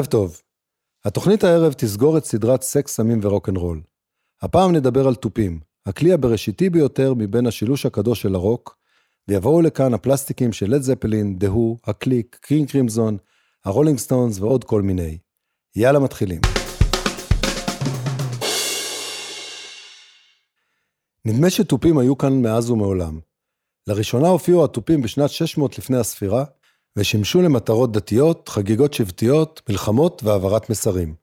ערב טוב. התוכנית הערב תסגור את סדרת סקס, סמים ורוקנרול. הפעם נדבר על תופים, הכלי הבראשיתי ביותר מבין השילוש הקדוש של הרוק, ויבואו לכאן הפלסטיקים של לד זפלין, דה הו, הקליק, קינג קרימזון, הרולינג סטונס ועוד כל מיני. יאללה מתחילים. נדמה שתופים היו כאן מאז ומעולם. לראשונה הופיעו התופים בשנת 600 לפני הספירה, ושימשו למטרות דתיות, חגיגות שבטיות, מלחמות והעברת מסרים.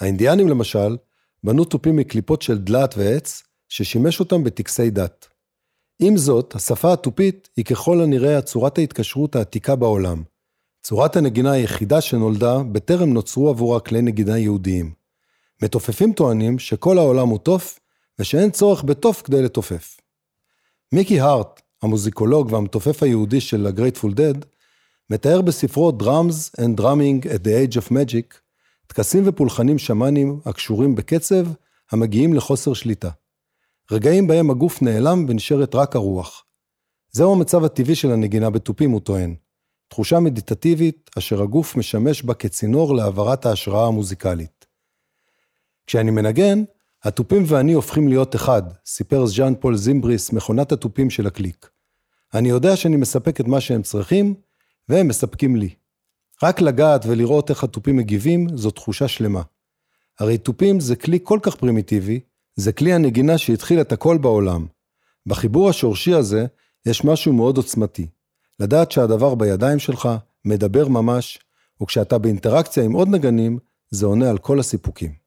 האינדיאנים למשל, בנו תופים מקליפות של דלעת ועץ, ששימש אותם בטקסי דת. עם זאת, השפה התופית היא ככל הנראה צורת ההתקשרות העתיקה בעולם. צורת הנגינה היחידה שנולדה בטרם נוצרו עבורה כלי נגינה יהודיים. מתופפים טוענים שכל העולם הוא תוף, ושאין צורך בתוף כדי לתופף. מיקי הארט, המוזיקולוג והמתופף היהודי של ה-Grateful Dead, מתאר בספרו Drums and Drumming at the Age of Magic, טקסים ופולחנים שמאנים הקשורים בקצב, המגיעים לחוסר שליטה. רגעים בהם הגוף נעלם ונשארת רק הרוח. זהו המצב הטבעי של הנגינה בתופים, הוא טוען. תחושה מדיטטיבית, אשר הגוף משמש בה כצינור להעברת ההשראה המוזיקלית. כשאני מנגן, התופים ואני הופכים להיות אחד, סיפר ז'אן פול זימבריס, מכונת התופים של הקליק. אני יודע שאני מספק את מה שהם צריכים, והם מספקים לי. רק לגעת ולראות איך התופים מגיבים, זו תחושה שלמה. הרי תופים זה כלי כל כך פרימיטיבי, זה כלי הנגינה שהתחיל את הכל בעולם. בחיבור השורשי הזה, יש משהו מאוד עוצמתי. לדעת שהדבר בידיים שלך, מדבר ממש, וכשאתה באינטראקציה עם עוד נגנים, זה עונה על כל הסיפוקים.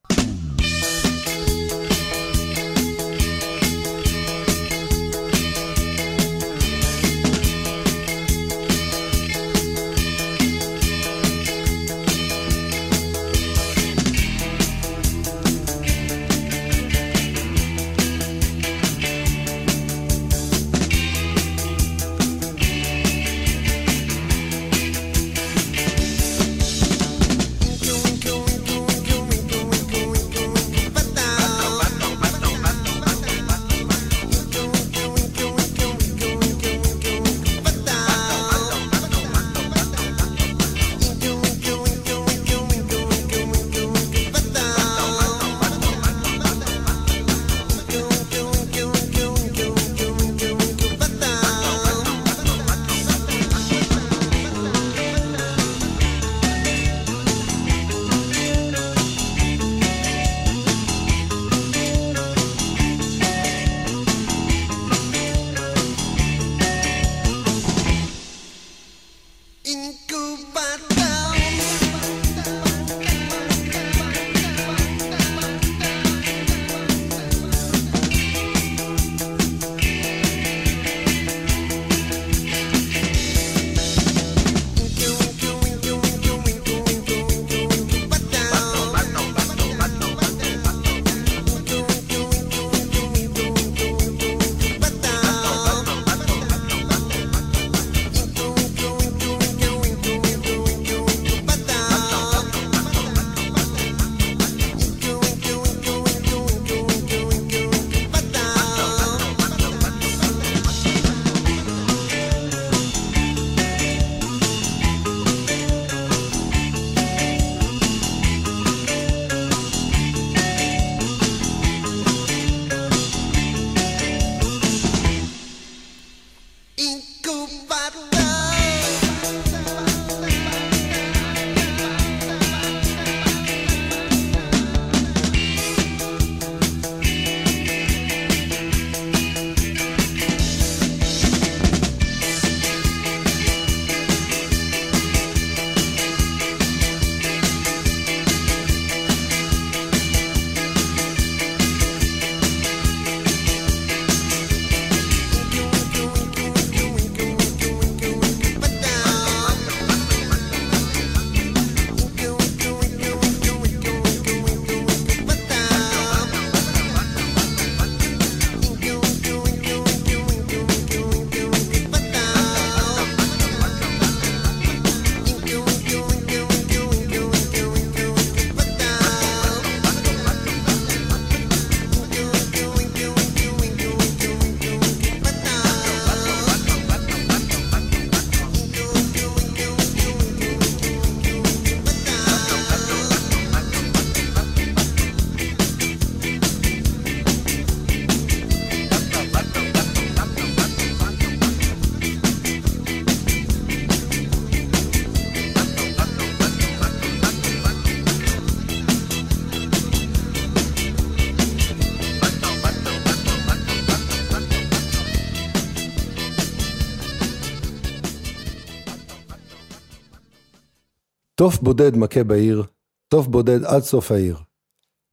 תוף בודד מכה בעיר, תוף בודד עד סוף העיר.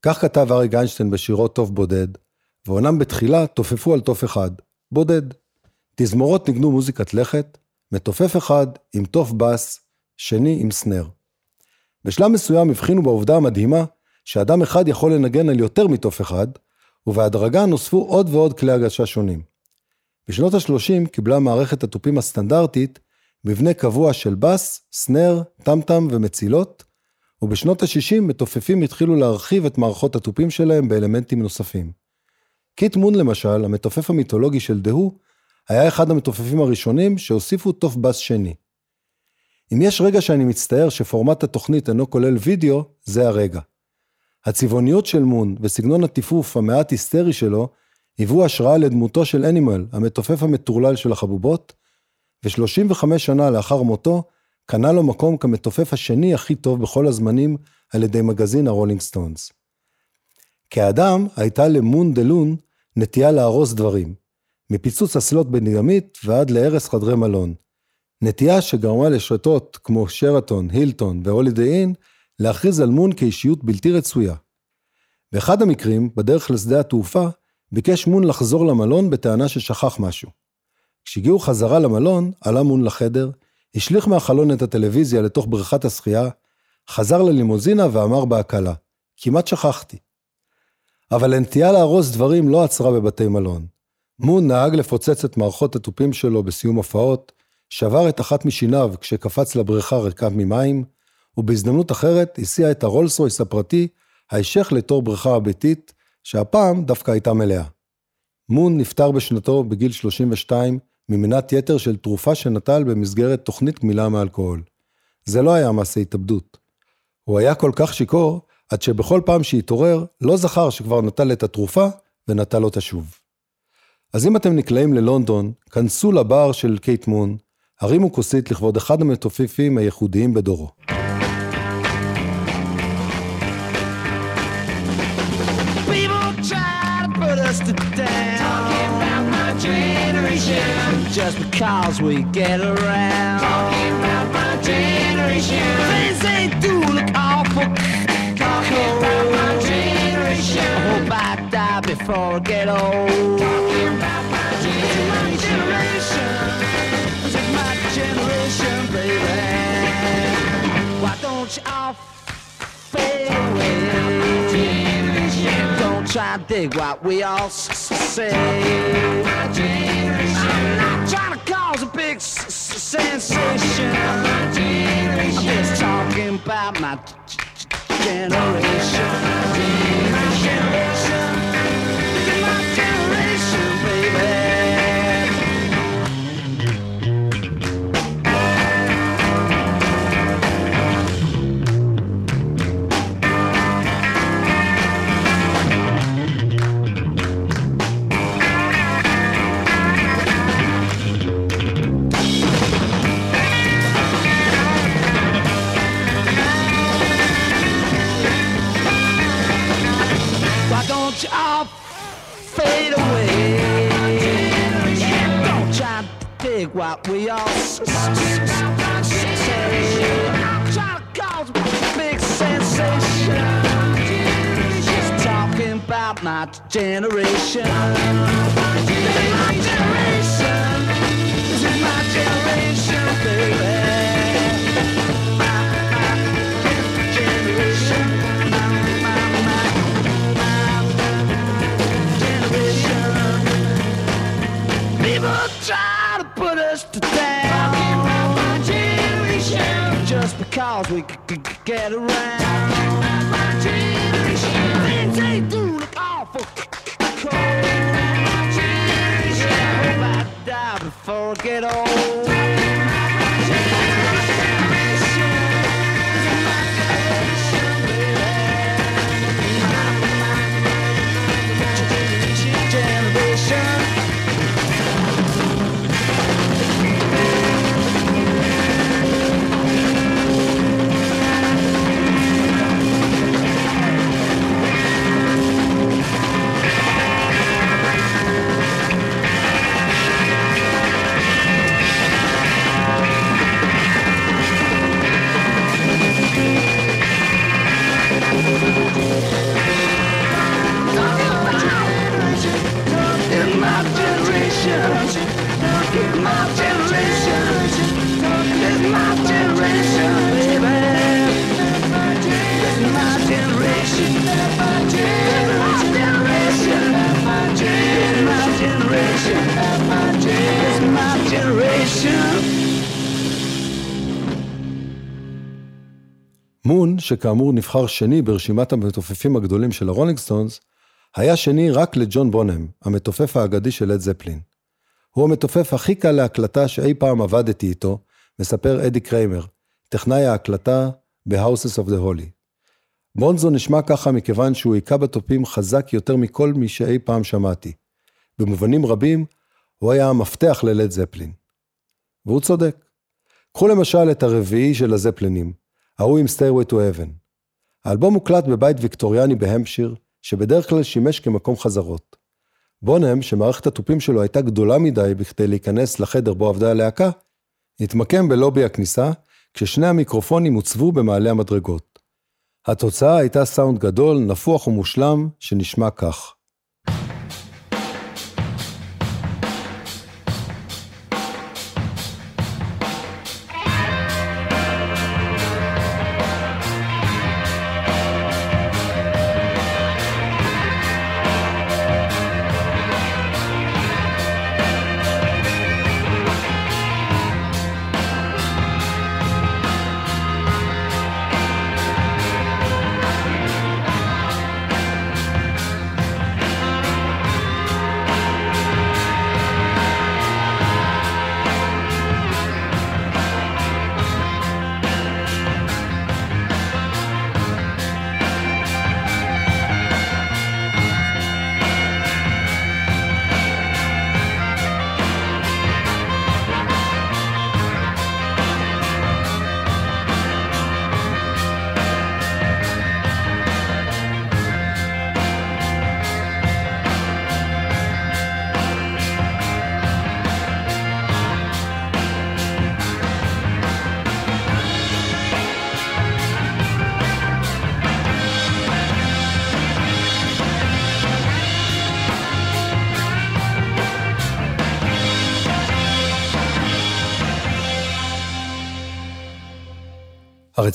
כך כתב אריק איינשטיין בשירו תוף בודד, ואומנם בתחילה תופפו על תוף אחד, בודד. תזמורות ניגנו מוזיקת לכת, מתופף אחד עם תוף בס, שני עם סנר. בשלב מסוים הבחינו בעובדה המדהימה שאדם אחד יכול לנגן על יותר מתוף אחד, ובהדרגה נוספו עוד ועוד כלי הגשה שונים. בשנות ה-30 קיבלה מערכת התופים הסטנדרטית מבנה קבוע של בס, snare, טמטם ומצילות, ובשנות ה-60 מתופפים התחילו להרחיב את מערכות התופים שלהם באלמנטים נוספים. קיט מון למשל, המתופף המיתולוגי של The Who, היה אחד המתופפים הראשונים שהוסיפו תוף בס שני. אם יש רגע שאני מצטער שפורמט התוכנית אינו כולל וידאו, זה הרגע. הצבעוניות של מון וסגנון הטיפוף המעט היסטרי שלו, היוו השראה לדמותו של אנימל, המתופף המטורלל של החבובות, ו-35 שנה לאחר מותו, קנה לו מקום כמתופף השני הכי טוב בכל הזמנים על ידי מגזין הרולינג סטונס. כאדם, הייתה ל Moon the Loon נטייה להרוס דברים, מפיצוץ אסלות בדינמיט ועד להרס חדרי מלון. נטייה שגרמה לרשתות כמו שרתון, הילטון והולידי אין להכריז על מון כאישיות בלתי רצויה. באחד המקרים, בדרך לשדה התעופה, ביקש מון לחזור למלון בטענה ששכח משהו. כשהגיעו חזרה למלון, עלה מון לחדר, השליך מהחלון את הטלוויזיה לתוך בריכת השחייה, חזר ללימוזינה ואמר בהקלה, כמעט שכחתי. אבל הנטייה להרוס דברים לא עצרה בבתי מלון. מון נהג לפוצץ את מערכות התופים שלו בסיום הופעות, שבר את אחת משיניו כשקפץ לבריכה ריקה ממים, ובהזדמנות אחרת הסיע את הרולס רויס הפרטי הישך לתור בריכה הביתית, שהפעם דווקא הייתה מלאה. מון נפטר בשנתו בגיל 32 ממנת יתר של תרופה שנטל במסגרת תוכנית גמילה מאלכוהול. זה לא היה מעשה התאבדות. הוא היה כל כך שיכור, עד שבכל פעם שהתעורר, לא זכר שכבר נטל את התרופה, ונטל אותה שוב. אז אם אתם נקלעים ללונדון, כנסו לבר של קייט מון, הרימו כוסית לכבוד אחד המתופפים הייחודיים בדורו. Just because we get around. Talking about my generation. Things they do look awful. Talking about my generation. I hope I die before I get old. Talking about my generation. Is my generation, baby. Why don't you all fade away? Don't try and dig what we all say. I'm not gonna cause a big sensation. My generation. I'm just talking about my generation. We all trying to cause a big sensation. Just talking about my generation. שכאמור נבחר שני ברשימת המתופפים הגדולים של הרולינג סטונס, היה שני רק לג'ון בונם, המתופף האגדי של לד זפלין. הוא המתופף הכי קל להקלטה שאי פעם עבדתי איתו, מספר אדי קריימר, טכנאי ההקלטה ב-Houses of the Holy. בונזו נשמע ככה מכיוון שהוא היכה בתופים חזק יותר מכל מי שאי פעם שמעתי. במובנים רבים, הוא היה המפתח ללד זפלין. והוא צודק. קחו למשל את הרביעי של הזפלינים, ההוא עם Stairway to Heaven. האלבום הוקלט בבית ויקטוריאני בהמפשיר, שבדרך כלל שימש כמקום חזרות. בונם, שמערכת התופים שלו הייתה גדולה מדי בכדי להיכנס לחדר בו עבדה הלהקה, התמקם בלובי הכניסה, כששני המיקרופונים הוצבו במעלה המדרגות. התוצאה הייתה סאונד גדול, נפוח ומושלם, שנשמע כך.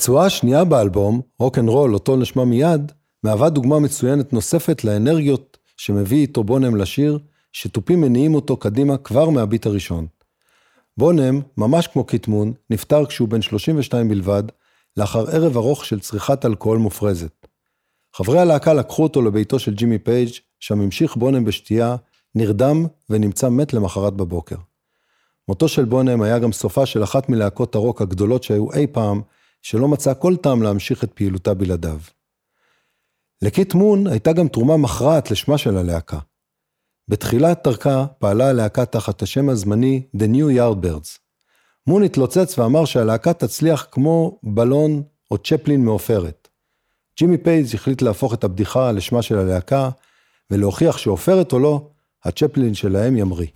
הרצועה השנייה באלבום, Rock and Roll, אותו נשמע מיד, מהווה דוגמה מצוינת נוספת לאנרגיות שמביא איתו בונם לשיר, שהתופים מניעים אותו קדימה כבר מהביט הראשון. בונם, ממש כמו קית' מון, נפטר כשהוא בן 32 בלבד, לאחר ערב ארוך של צריכת אלכוהול מופרזת. חברי הלהקה לקחו אותו לביתו של ג'ימי פייג', שם המשיך בונם בשתייה, נרדם ונמצא מת למחרת בבוקר. מותו של בונם היה גם סופה של אחת מלהקות הרוק הגדולות שהיו אי פעם, שלא מצאה כל טעם להמשיך את פעילותה בלעדיו. לקיט מון הייתה גם תרומה מכרעת לשמה של הלהקה. בתחילת דרכה פעלה הלהקה תחת השם הזמני The New Yardbirds. מון התלוצץ ואמר שהלהקה תצליח כמו בלון או צפלין מעופרת. ג'ימי פייג' החליט להפוך את הבדיחה לשמה של הלהקה, ולהוכיח שעופרת או לא, הצ'פלין שלהם ימריא.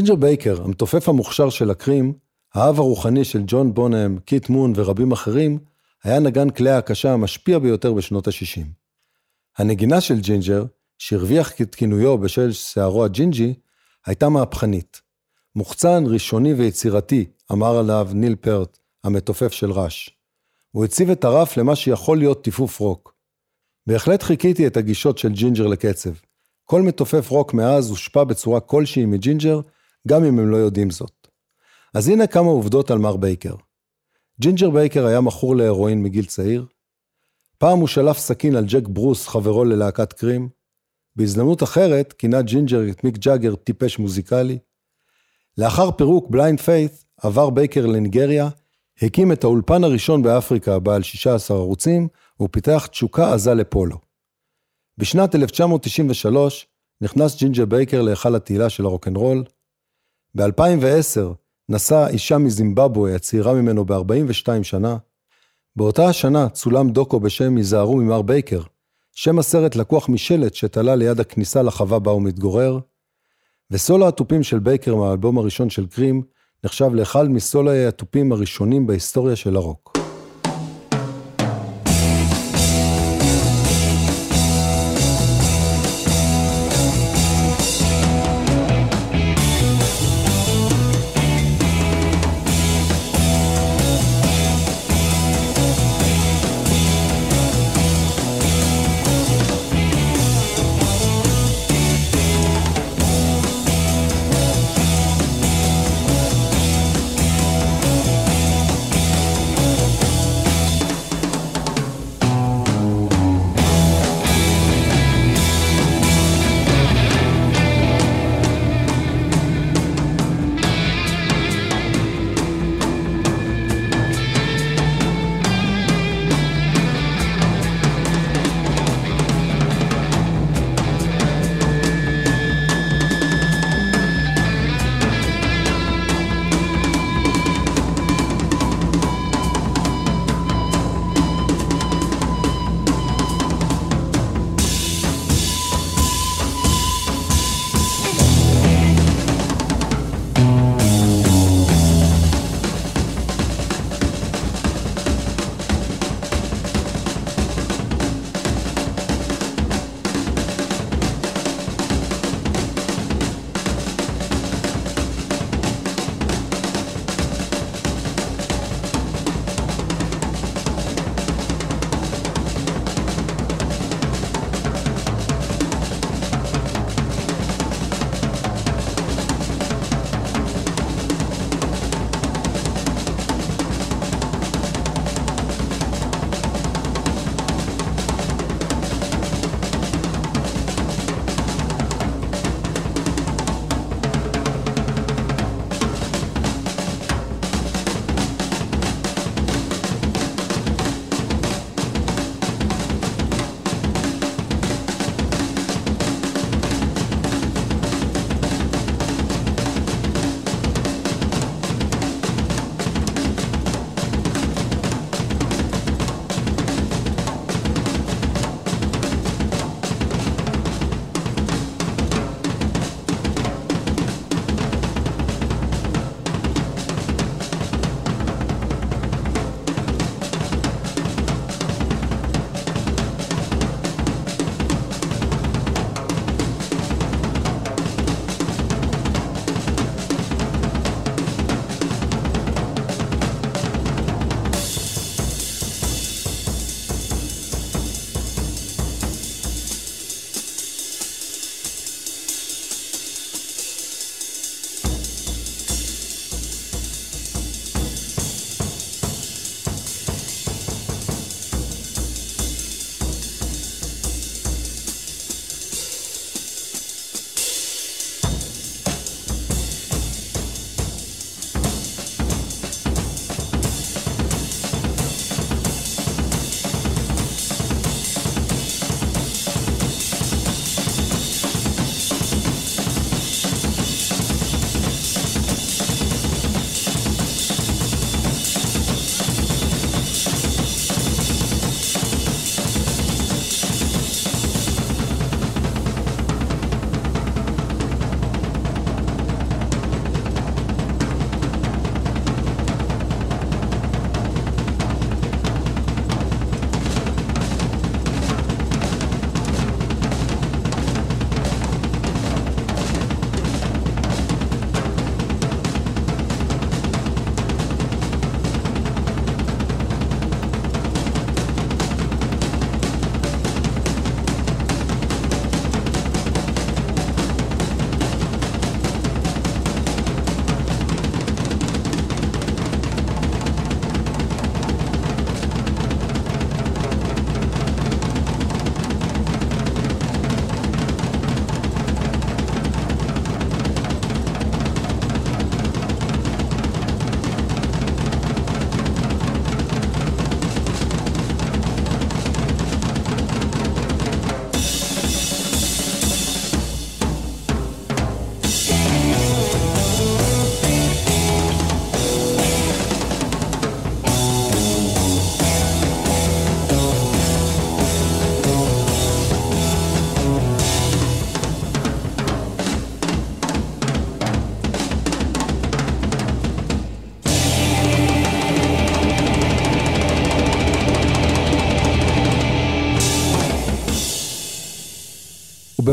ג'ינג'ר בייקר, המתופף המוכשר של הקרים, האב הרוחני של ג'ון בונם, קיט מון ורבים אחרים, היה נגן כלי ההקשה המשפיע ביותר בשנות ה-60. הנגינה של ג'ינג'ר, שהרוויח את כינויו בשל שערו הג'ינג'י, הייתה מהפכנית. מוחצן, ראשוני ויצירתי, אמר עליו ניל פרט, המתופף של ראש. הוא הציב את הרף למה שיכול להיות טיפוף רוק. בהחלט חיקיתי את הגישות של ג'ינג'ר לקצב. כל מתופף רוק מאז הושפע בצורה כלשהי מג'ינג'ר, גם אם הם לא יודעים זאת. אז הנה כמה עובדות על מר בייקר. ג'ינג'ר בייקר היה מכור להרואין מגיל צעיר. פעם הוא שלף סכין על ג'ק ברוס, חברו ללהקת קרים. בהזדמנות אחרת כינה ג'ינג'ר את מיק ג'אגר טיפש מוזיקלי. לאחר פירוק בליינד פיית' עבר בייקר לניגריה, הקים את האולפן הראשון באפריקה בעל 16 ערוצים, ופיתח תשוקה עזה לפולו. בשנת 1993 נכנס ג'ינג'ר בייקר להיכל התהילה של הרוקנרול. ב-2010 נשא אישה מזימבבואה הצעירה ממנו ב-42 שנה. באותה השנה צולם דוקו בשם "היזהרו ממר בייקר", שם הסרט לקוח משלט שתלה ליד הכניסה לחווה בה הוא מתגורר, וסולו התופים של בייקר מהאלבום הראשון של קרים נחשב לאחד מסולויי התופים הראשונים בהיסטוריה של הרוק.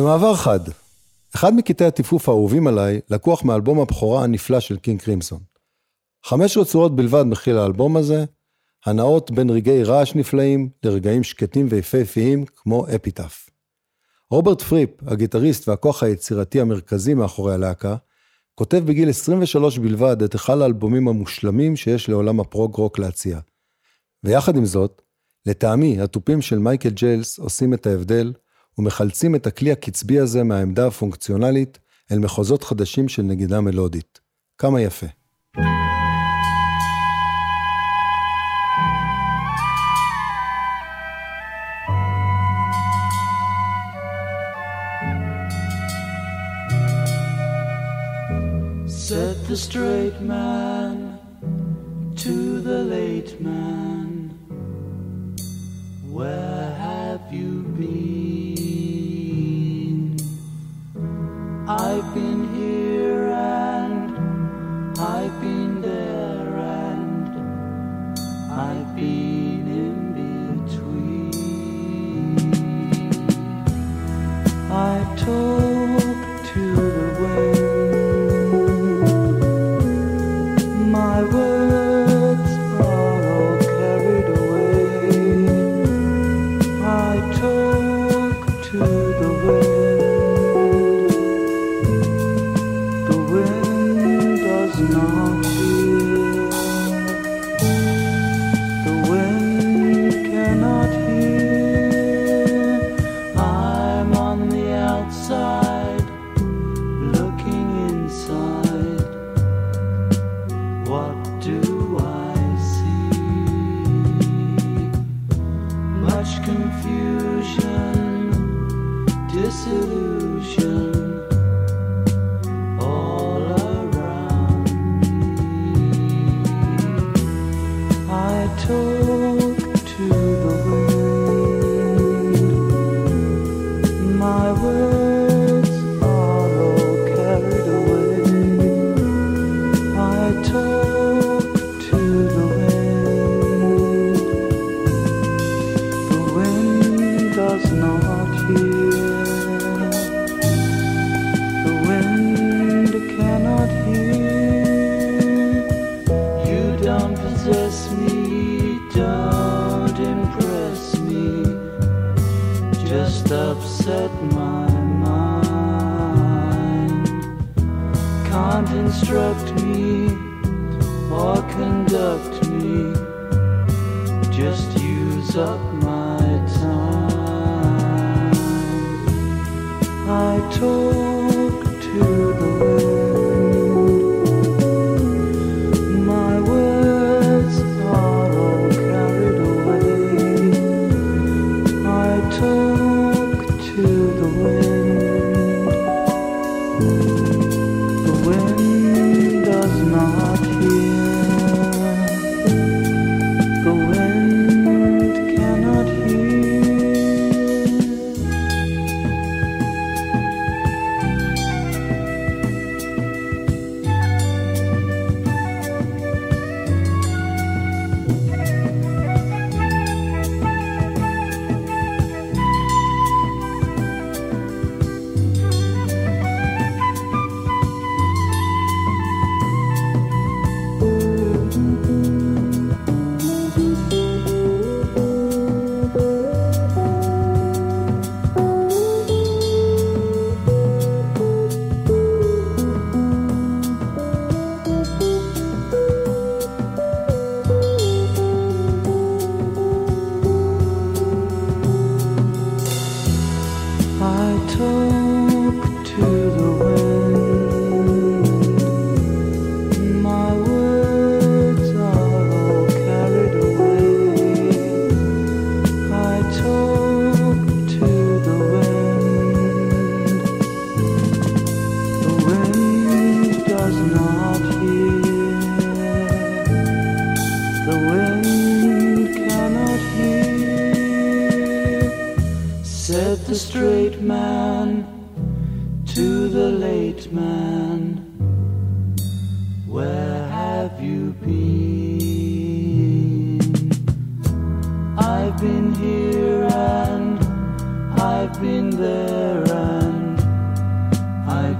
ובמעבר חד, אחד מקטעי הטיפוף האהובים עליי לקוח מאלבום הבכורה הנפלא של קינג קרימסון. חמש רצועות בלבד מכיל האלבום הזה, הנעות בין רגעי רעש נפלאים לרגעים שקטים ויפהפיים כמו Epitaph. רוברט פריפ, הגיטריסט והכוח היצירתי המרכזי מאחורי הלהקה, כותב בגיל 23 בלבד את אחד האלבומים המושלמים שיש לעולם הפרוג-רוק להציע. ויחד עם זאת, לטעמי, התופים של מייקל ג'יילס עושים את ההבדל, ומחלצים את הכלי הקצבי הזה מהעמדה הפונקציונלית אל מחוזות חדשים של נגידה מלודית. כמה יפה. Said the straight man to the late man, Where have you been? I've been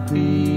happy.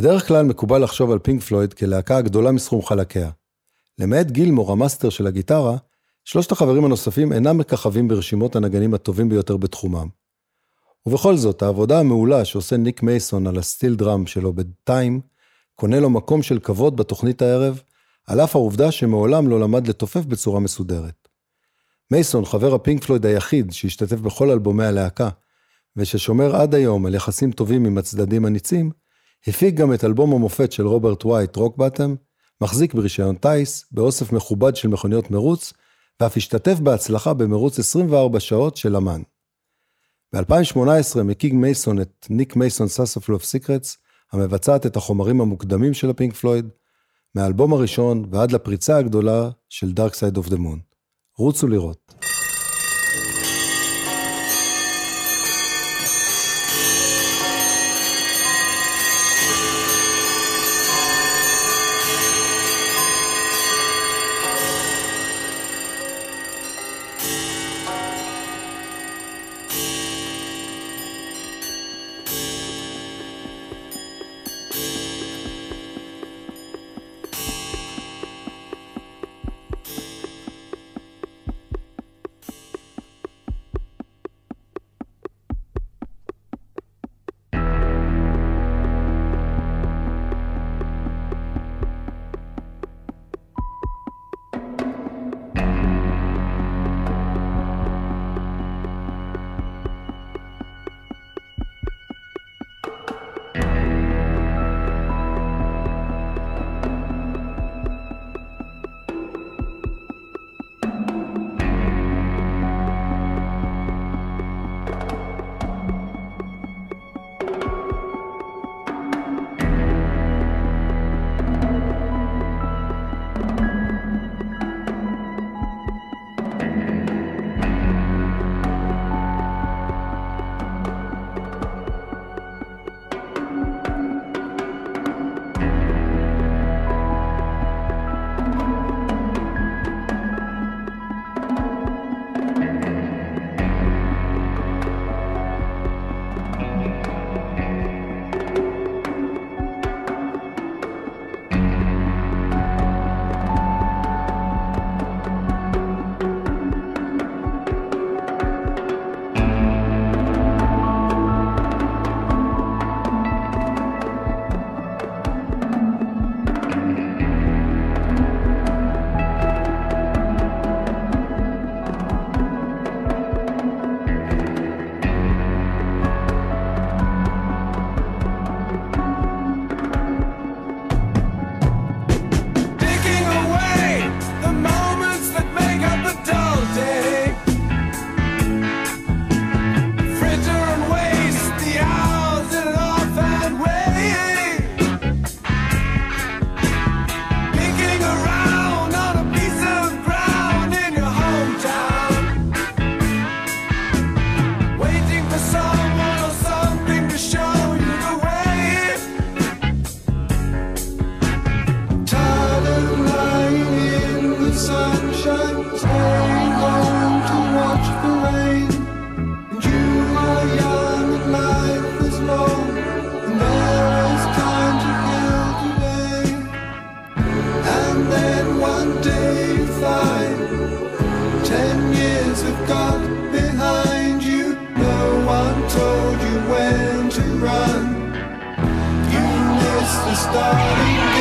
בדרך כלל מקובל לחשוב על פינק פלויד כלהקה הגדולה מסכום חלקיה. למעט גילמור, המאסטר של הגיטרה, שלושת החברים הנוספים אינם מככבים ברשימות הנגנים הטובים ביותר בתחומם. ובכל זאת, העבודה המעולה שעושה ניק מייסון על ה steel drum שלו ב Time, קונה לו מקום של כבוד בתוכנית הערב, על אף העובדה שמעולם לא למד לתופף בצורה מסודרת. מייסון, חבר הפינק פלויד היחיד שהשתתף בכל אלבומי הלהקה, וששומר עד היום על יחסים טובים עם הצדדים הניצים, הפיק גם את אלבום המופת של רוברט וויאט, Rock Bottom, מחזיק ברישיון טיס, באוסף מכובד של מכוניות מרוץ, ואף השתתף בהצלחה במרוץ 24 שעות של לה מאן. ב-2018 מקים מייסון את Nick Mason's Saucerful of Secrets, המבצעת את החומרים המוקדמים של הפינק פלויד, מהאלבום הראשון ועד לפריצה הגדולה של Dark Side of the Moon. רוצו לראות. starting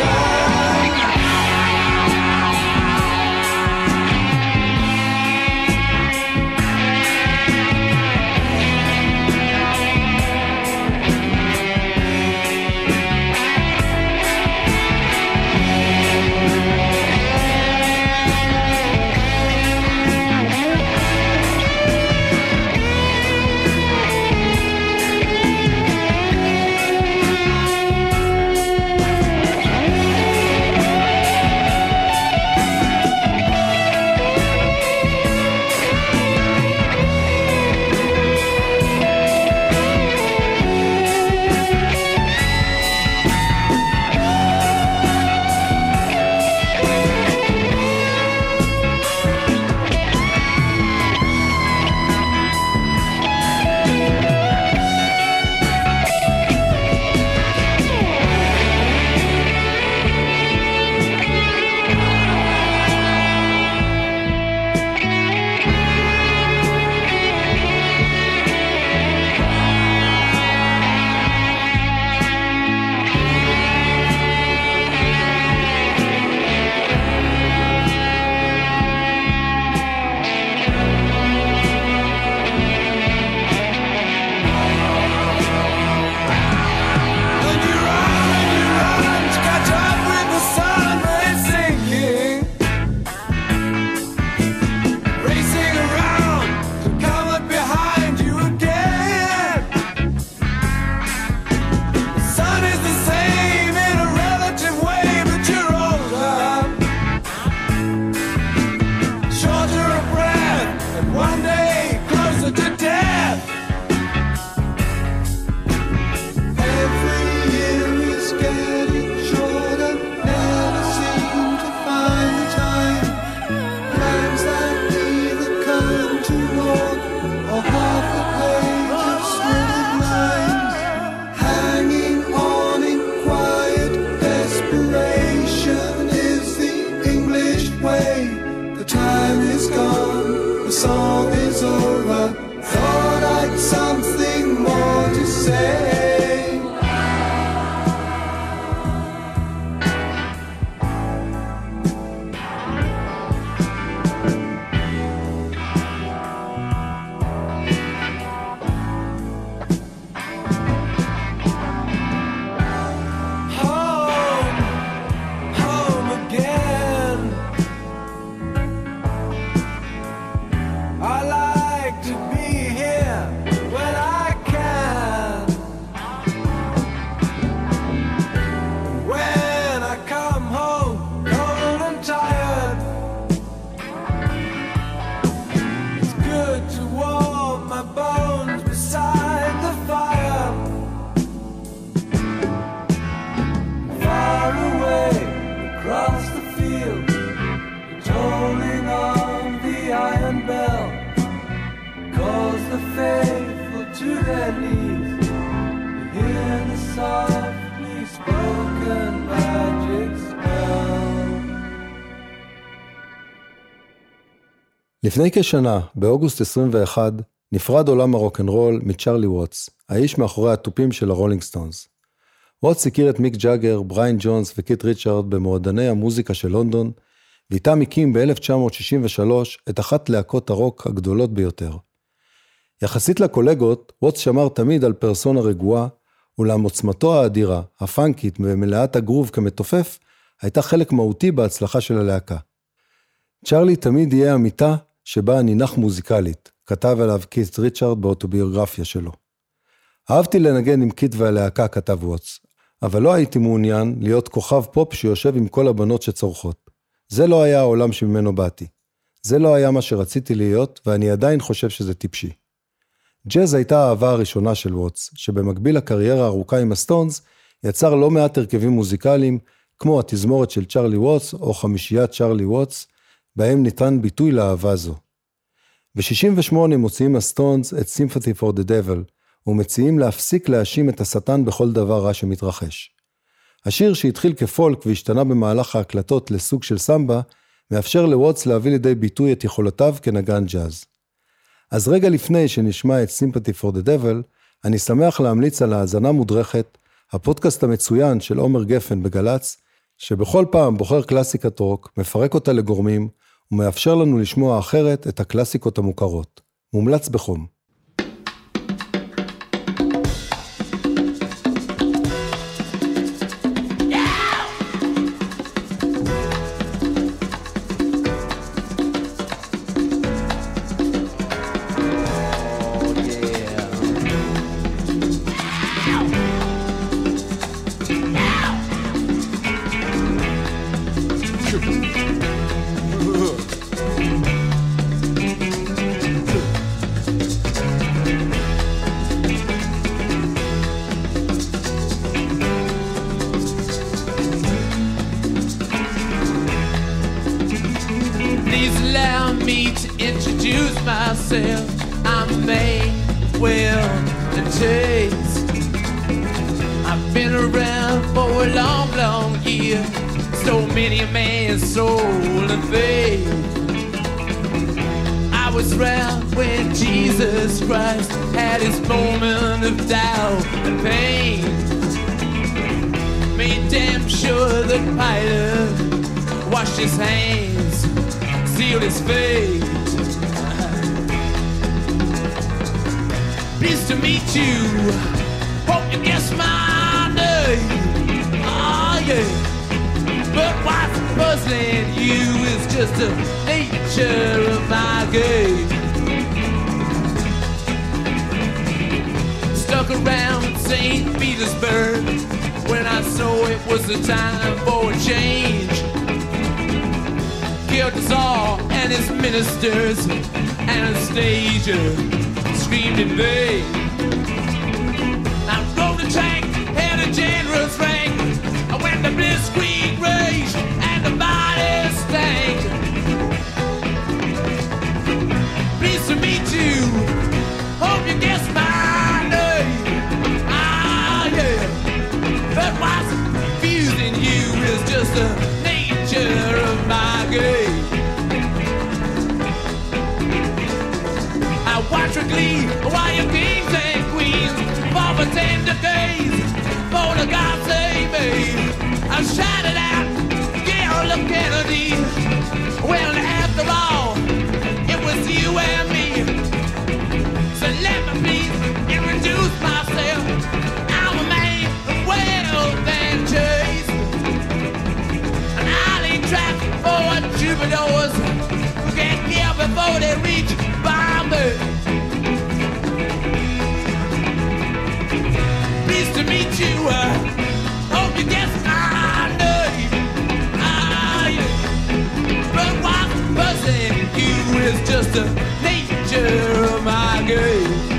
לפני כשנה, באוגוסט 21, נפרד עולם הרוקנרול מצ'רלי ווטס, האיש מאחורי התופים של הרולינג סטונס. ווטס הכיר את מיק ג'אגר, בריין ג'ונס וקיט ריצ'רד במועדני המוזיקה של לונדון, ואיתם הקים ב-1963 את אחת להקות הרוק הגדולות ביותר. יחסית לקולגות, ווטס שמר תמיד על פרסונה רגועה, אולם עוצמתו האדירה, הפאנקית ומלאת הגרוב כמתופף, הייתה חלק מהותי בהצלחה של הלהקה. צ'רלי תמיד יהיה המיטה שבה אני נח מוזיקלית, כתב עליו קית' ריצ'רד באוטוביוגרפיה שלו. אהבתי לנגן עם קית' והלהקה, כתב ווטס, אבל לא הייתי מעוניין להיות כוכב פופ שיושב עם כל הבנות שצורחות. זה לא היה העולם שממנו באתי. זה לא היה מה שרציתי להיות, ואני עדיין חושב שזה טיפשי. ג'אז הייתה האהבה הראשונה של ווטס, שבמקביל לקריירה הארוכה עם הסטונס, יצר לא מעט הרכבים מוזיקליים, כמו התזמורת של צ'רלי ווטס או חמישיית צ'רלי ווטס, בהם ניתן ביטוי לאהבה זו. ב-68 מוציאים הסטונס את Sympathy for the Devil, ומציעים להפסיק להאשים את השטן בכל דבר רע שמתרחש. השיר שהתחיל כפולק והשתנה במהלך ההקלטות לסוג של סמבה, מאפשר לווטס להביא לידי ביטוי את יכולותיו כנגן ג'אז. אז רגע לפני שנשמע את Sympathy for the Devil, אני שמח להמליץ על האזנה מודרכת, הפודקאסט המצוין של עומר גפן בגל"צ, שבכל פעם בוחר קלאסיקת רוק, מפרק אותה לגורמים, ומאפשר לנו לשמוע אחרת את הקלאסיקות המוכרות. מומלץ בחום. The time for a change. Killed the Tsar and his ministers, Anastasia screamed in vain. I rode a tank, had a generous rank. I went to blitzkrieg rage and the body stank. Pleased to meet you. Hope you guess the nature of my game. nature of my grief.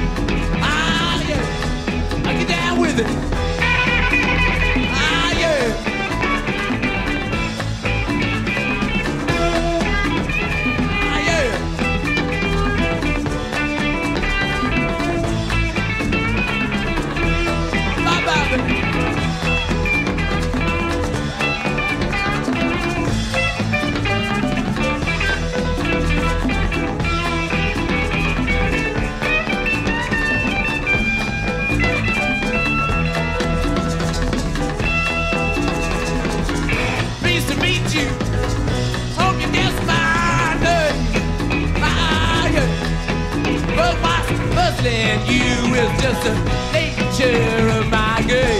just the nature of my game.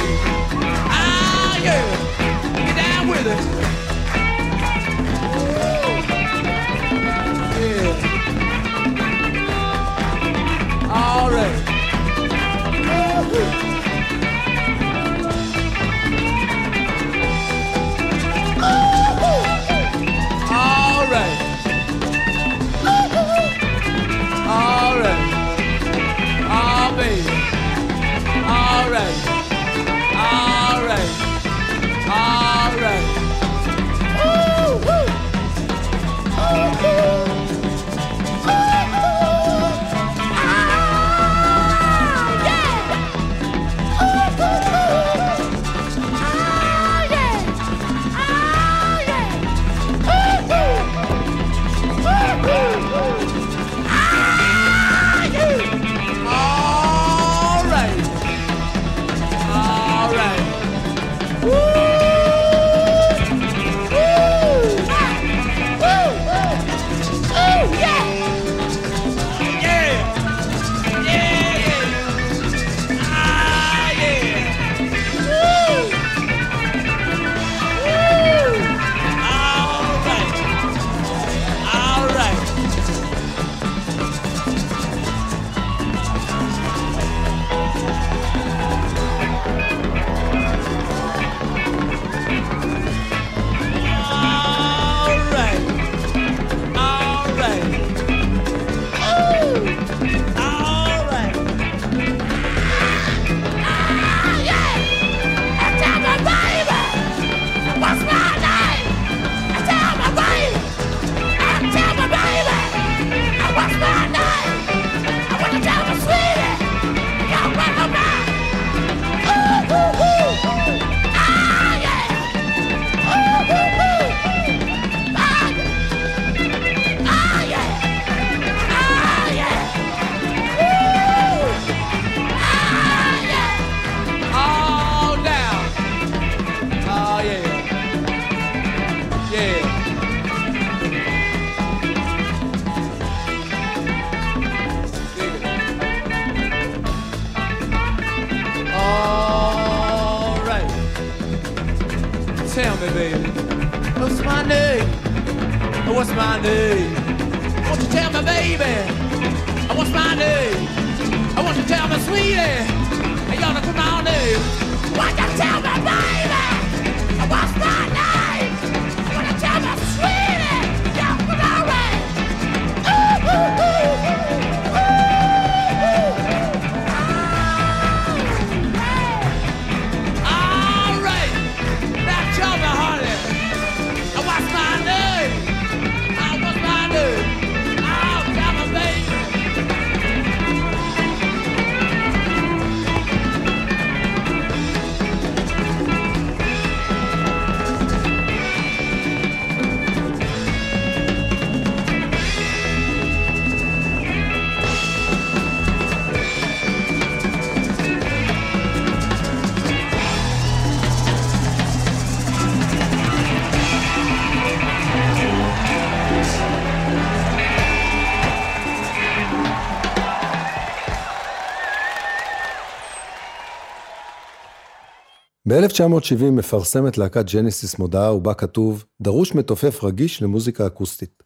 ב-1970 מפרסמת להקת ג'נסיס מודעה ובה כתוב "דרוש מתופף רגיש למוזיקה אקוסטית".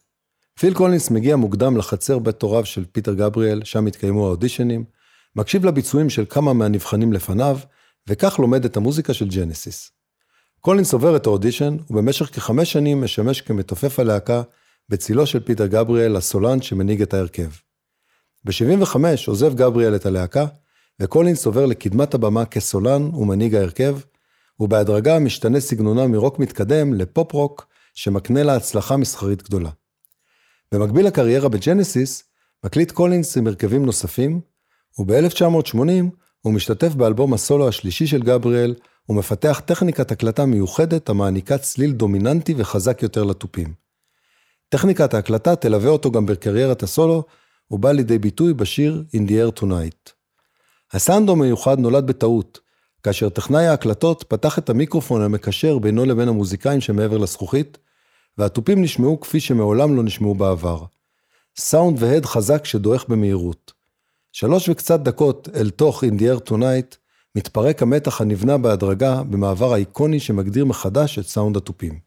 פיל קולינס מגיע מוקדם לחצר בית הוריו של פיטר גבריאל, שם התקיימו האודישנים, מקשיב לביצועים של כמה מהנבחנים לפניו, וכך לומד את המוזיקה של ג'נסיס. קולינס עובר את האודישן, ובמשך כחמש שנים משמש כמתופף הלהקה, בצילו של פיטר גבריאל, הסולן שמנהיג את ההרכב. ב-75 עוזב גבריאל את הלהקה, וקולינס עובר לקדמת הבמה כסולן ומנהיג ההרכב, ובהדרגה משתנה סגנונה מרוק מתקדם לפופ-רוק, שמקנה לה הצלחה מסחרית גדולה. במקביל לקריירה בג'נסיס, מקליט קולינס עם הרכבים נוספים, וב-1980 הוא משתתף באלבום הסולו השלישי של גבריאל, ומפתח טכניקת הקלטה מיוחדת המעניקה צליל דומיננטי וחזק יותר לתופים. טכניקת ההקלטה תלווה אותו גם בקריירת הסולו, ובא לידי ביטוי בשיר In the Air Tonight. הסאונד המיוחד נולד בטעות, כאשר טכנאי ההקלטות פתח את המיקרופון המקשר בינו לבין המוזיקאים שמעבר לזכוכית, והתופים נשמעו כפי שמעולם לא נשמעו בעבר. סאונד והד חזק שדועך במהירות. שלוש וקצת דקות אל תוך In the Air Tonight, מתפרק המתח הנבנה בהדרגה במעבר האיקוני שמגדיר מחדש את סאונד התופים.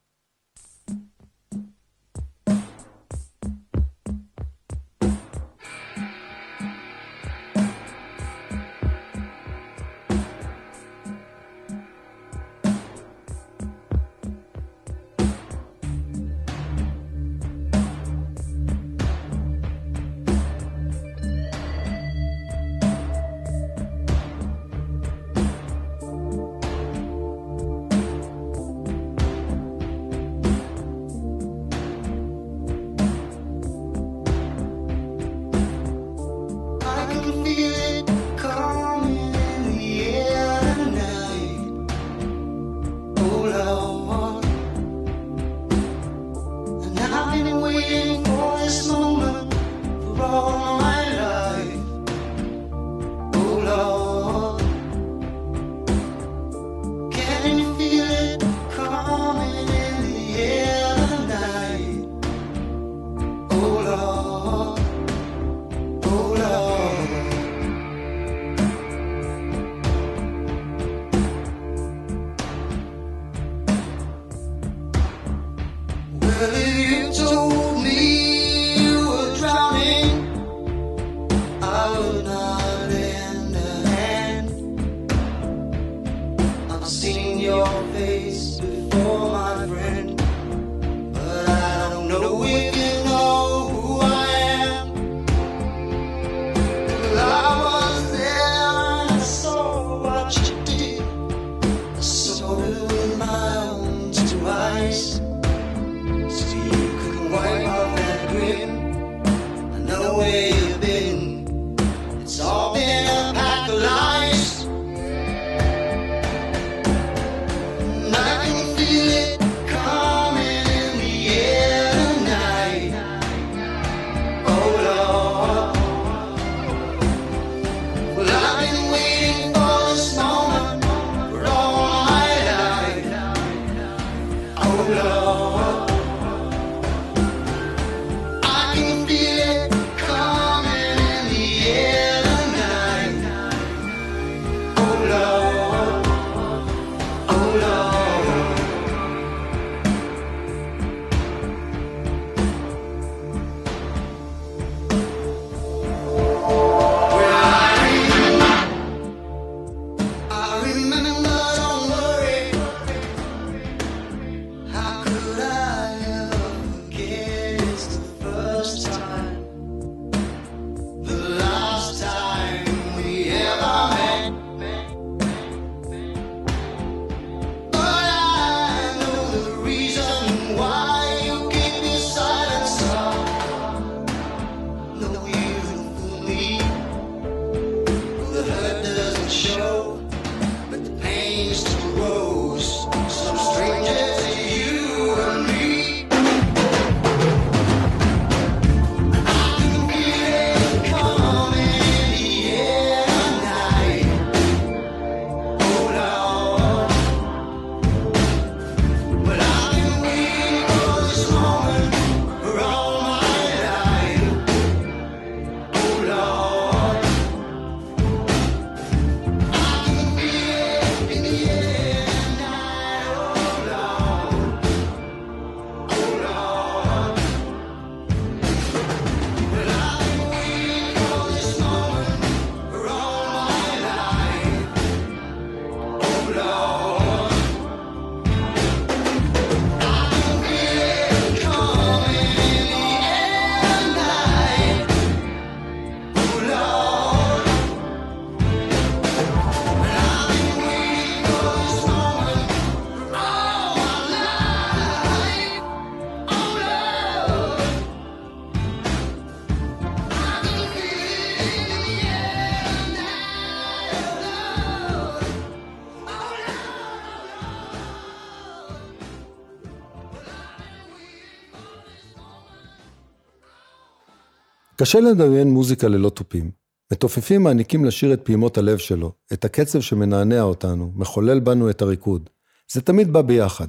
קשה לדמיין מוזיקה ללא תופים. מתופפים מעניקים לשיר את פעימות הלב שלו, את הקצב שמנענע אותנו, מחולל בנו את הריקוד. זה תמיד בא ביחד.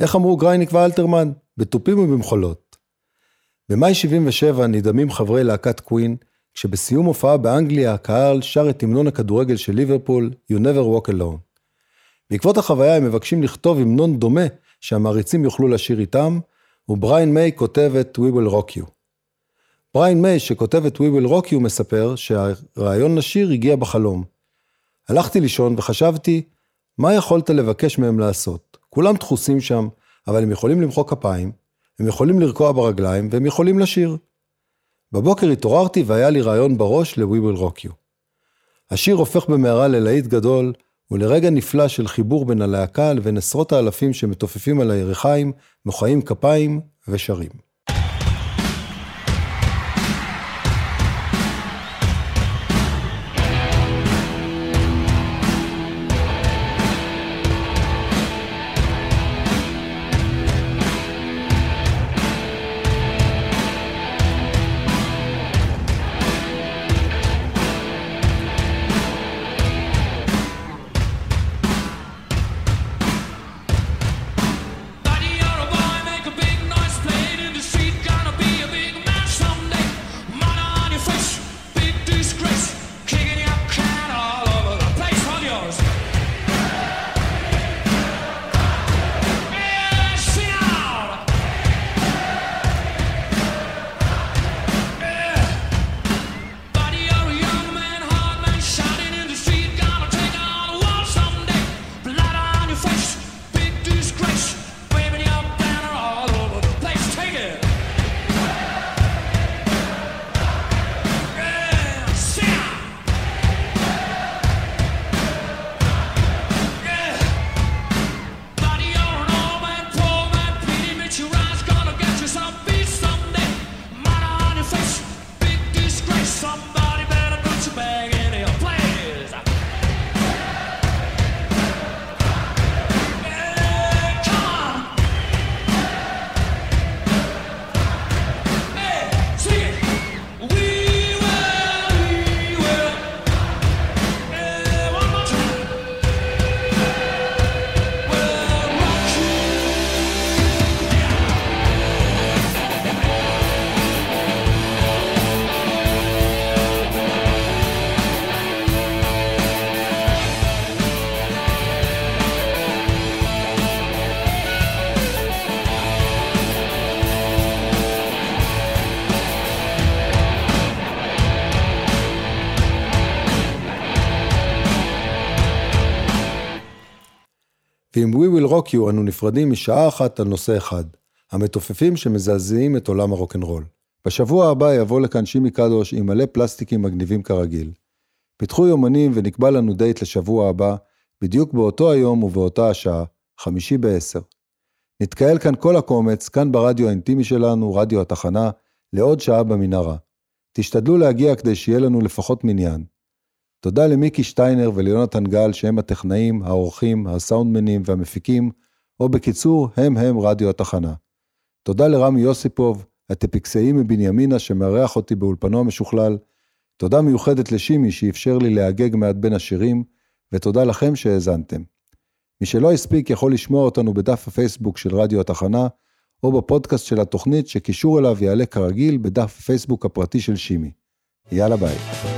איך אמרו גרייניק ואלתרמן? בתופים ובמחולות. במאי 77 נדהמים חברי להקת קווין, כשבסיום הופעה באנגליה הקהל שר את המנון הכדורגל של ליברפול, You never walk alone. בעקבות החוויה הם מבקשים לכתוב המנון דומה שהמעריצים יוכלו לשיר איתם, ובריין מיי כותב את We will rock you. בריין מיי שכותב את We will rock you מספר שהרעיון לשיר הגיע בחלום. הלכתי לישון וחשבתי, מה יכולת לבקש מהם לעשות? כולם דחוסים שם, אבל הם יכולים למחוא כפיים, הם יכולים לרקוע ברגליים והם יכולים לשיר. בבוקר התעוררתי והיה לי רעיון בראש ל-We will rock you. השיר הופך במהרה ללהיט גדול, ולרגע נפלא של חיבור בין הלהקה לבין עשרות האלפים שמתופפים על הירכיים, מוחאים כפיים ושרים. ועם We Will Rock You אנו נפרדים משעה אחת על נושא אחד, המתופפים שמזעזעים את עולם הרוקנרול. בשבוע הבא יבוא לכאן שימי קדוש עם מלא פלסטיקים מגניבים כרגיל. פיתחו יומנים ונקבע לנו דייט לשבוע הבא, בדיוק באותו היום ובאותה השעה, חמישי בעשר. נתקהל כאן כל הקומץ, כאן ברדיו האינטימי שלנו, רדיו התחנה, לעוד שעה במנהרה. תשתדלו להגיע כדי שיהיה לנו לפחות מניין. תודה למיקי שטיינר וליונתן גל שהם הטכנאים, העורכים, הסאונדמנים והמפיקים, או בקיצור, הם הם רדיו התחנה. תודה לרמי יוסיפוב, הטפיקסאי מבנימינה שמארח אותי באולפנו המשוכלל. תודה מיוחדת לשימי שאפשר לי להגג מעט בין השירים, ותודה לכם שהאזנתם. מי שלא הספיק יכול לשמוע אותנו בדף הפייסבוק של רדיו התחנה, או בפודקאסט של התוכנית שקישור אליו יעלה כרגיל בדף הפייסבוק הפרטי של שימי. יאללה ביי.